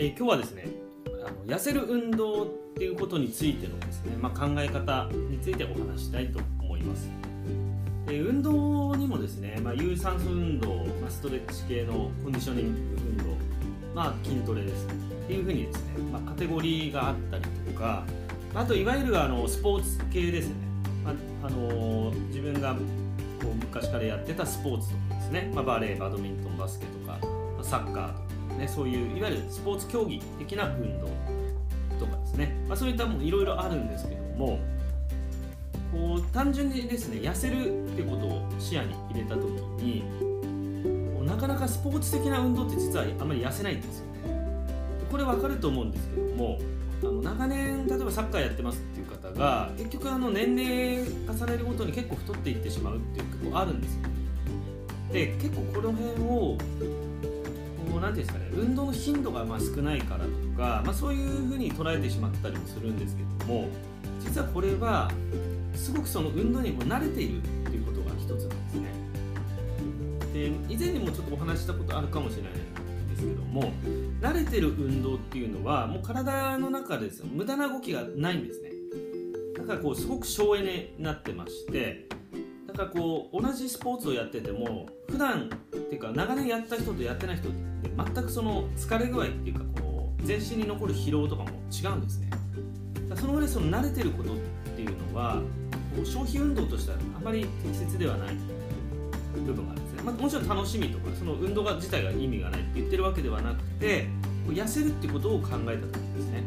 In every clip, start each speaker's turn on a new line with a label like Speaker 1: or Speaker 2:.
Speaker 1: えー、今日はですねあの痩せる運動っていうことについてのですね、まあ、考え方についてお話したいと思います。で運動にもですね、まあ、有酸素運動、まあ、ストレッチ系のコンディショニング運動、まあ、筋トレですねっていうふうにですね、まあ、カテゴリーがあったりとかあといわゆるあのスポーツ系ですね、まあ、あの自分がこう昔からやってたスポーツとかですね、まあ、バレーバドミントンバスケとかまサッカーとかね、そういういわゆるスポーツ競技的な運動とかですね、まあ、そういったものいろいろあるんですけどもこう単純にですね痩せるってことを視野に入れた時になかなかスポーツ的な運動って実はあまり痩せないんですよね。これ分かると思うんですけどもあの長年例えばサッカーやってますっていう方が結局あの年齢重ねるごとに結構太っていってしまうっていう結構あるんですよ。で結構この辺をこうなんていうんですかね運動の頻度がまあ少ないからとか、まあ、そういうふうに捉えてしまったりもするんですけども実はこれはすごくその運動にも慣れているっていうことが一つなんですね。で以前にもちょっとお話したことあるかもしれないんですけども慣れてる運動っていうのはもう体の中でです無駄な動きがないんですね。だからこうすごく省エネになってましてだかこう同じスポーツをやってても普段っていうか長年やった人とやってない人って全くその疲れ具合っていうかこう全身に残る疲労とかも違うんですね。だそのぐらいその慣れてることっていうのはこう消費運動としてはあまり適切ではない部分があるんですね、まあ、もちろん楽しみとかその運動が自体が意味がないって言ってるわけではなくて痩せるっていうことを考えた時ですね、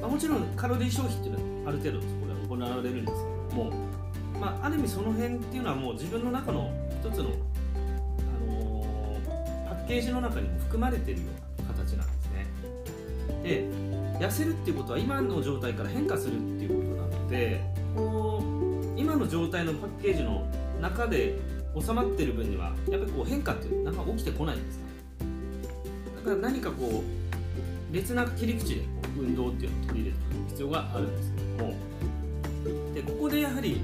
Speaker 1: まあ、もちろんカロリー消費っていうのはある程度そこで行われるんですけども、まあ、ある意味その辺っていうのはもう自分の中の一つのあのパッケージの中にも含まれているような形なんですね。で痩せるっていうことは今の状態から変化するっていうことなのでこう今の状態のパッケージの中で収まってる分にはやっぱりこう変化ってなかなか起きてこないんですね。だから何かこう別な切り口で運動っていうのを取り入れていく必要があるんですけどもでここでやはり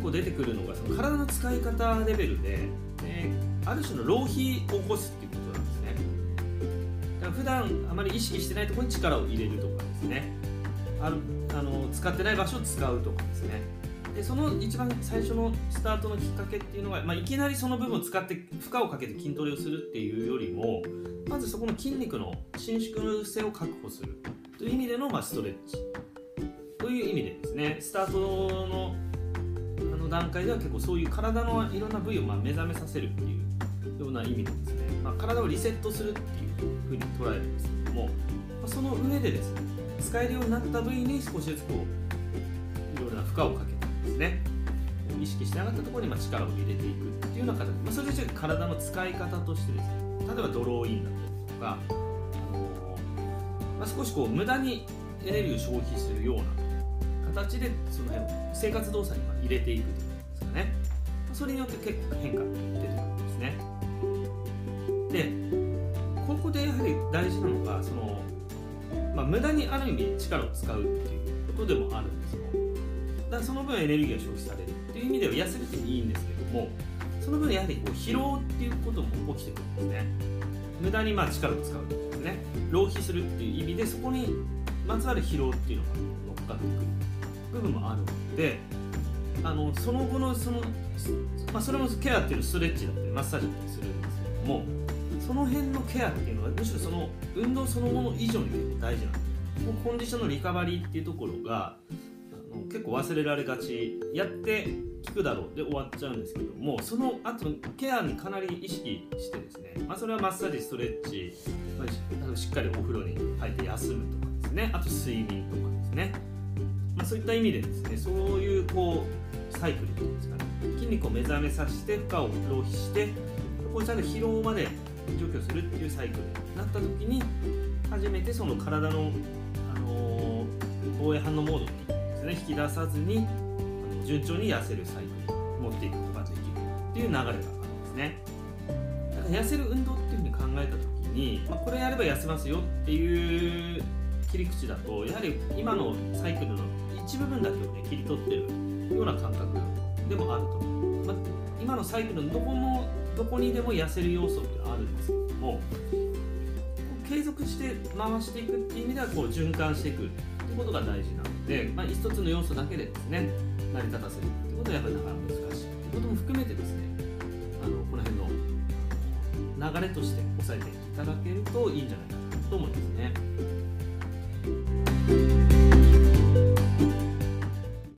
Speaker 1: 結構出てくるのがその体の使い方レベルで、えある種の浪費を起こすっていうことなんですね。だから普段あまり意識してないところに力を入れるとかですね。ああの使ってない場所を使うとかですね。でその一番最初のスタートのきっかけっていうのが、まあ、いきなりその部分を使って負荷をかけて筋トレをするっていうよりもまずそこの筋肉の伸縮性を確保するという意味での、まあ、ストレッチという意味でですねスタートの段階では結構そういう体のいろんな部位をま目覚めさせるっていうような意味でですね、まあ、体をリセットするっていうふうに捉えるんですけども、まあ、その上でですね使えるようになった部位に少しずつこういろいろな負荷をかけてですね意識しなかったところにま力を入れていくっていうような形、まあ、それで体の使い方としてですね例えばドローインだったりとか、まあ、少しこう無駄にエネルギーを消費するような形でその辺を生活動作に入れていくというんですかね。それによって結構変化が出てくるんですね。でここでやはり大事なのがその、まあ、無駄にある意味力を使うっていうことでもあるんですよ。だからその分エネルギーが消費されるっていう意味では痩せるっていいんですけどもその分やはりこう疲労っていうことも起きてくるんですね。無駄にまあ力を使うですね。浪費するっていう意味でそこにまつわる疲労っていうのが部分もあるのであのその後のその、まあ、それもケアっていうのストレッチだったりマッサージだったりするんですけどもその辺のケアっていうのはむしろその運動そのもの以上に結構大事なんですコンディションのリカバリーっていうところがあの結構忘れられがちやって効くだろうで終わっちゃうんですけどもその後のケアにかなり意識してですね、まあ、それはマッサージストレッチ、まあ、しっかりお風呂に入って休むとかですね。あと睡眠とかですね、ま、そういった意味でですねそういうこうサイクルっていうんですかね筋肉を目覚めさせて負荷を浪費してここちゃんと疲労まで除去するっていうサイクルになった時に初めてその体の、あのー、防衛反応モードですね引き出さずにあの順調に痩せるサイクルに持っていくことができるっていう流れがあるんですね。だから痩せる運動っていうふうに考えた時に、まあ、これやれば痩せますよっていう切り口だとやはり今のサイクルの一部分だけをね切り取ってるような感覚でもあると思う、まあ、今のサイクルのどこもどこにでも痩せる要素ってのはあるんですけども継続して回していくっていう意味ではこう循環していくってことが大事なので、まあ、一つの要素だけでですね成り立たせるってことはやっぱりなかなか難しいってことも含めてですねあのこの辺の流れとして押さえていただけるといいんじゃないかなと思いますね。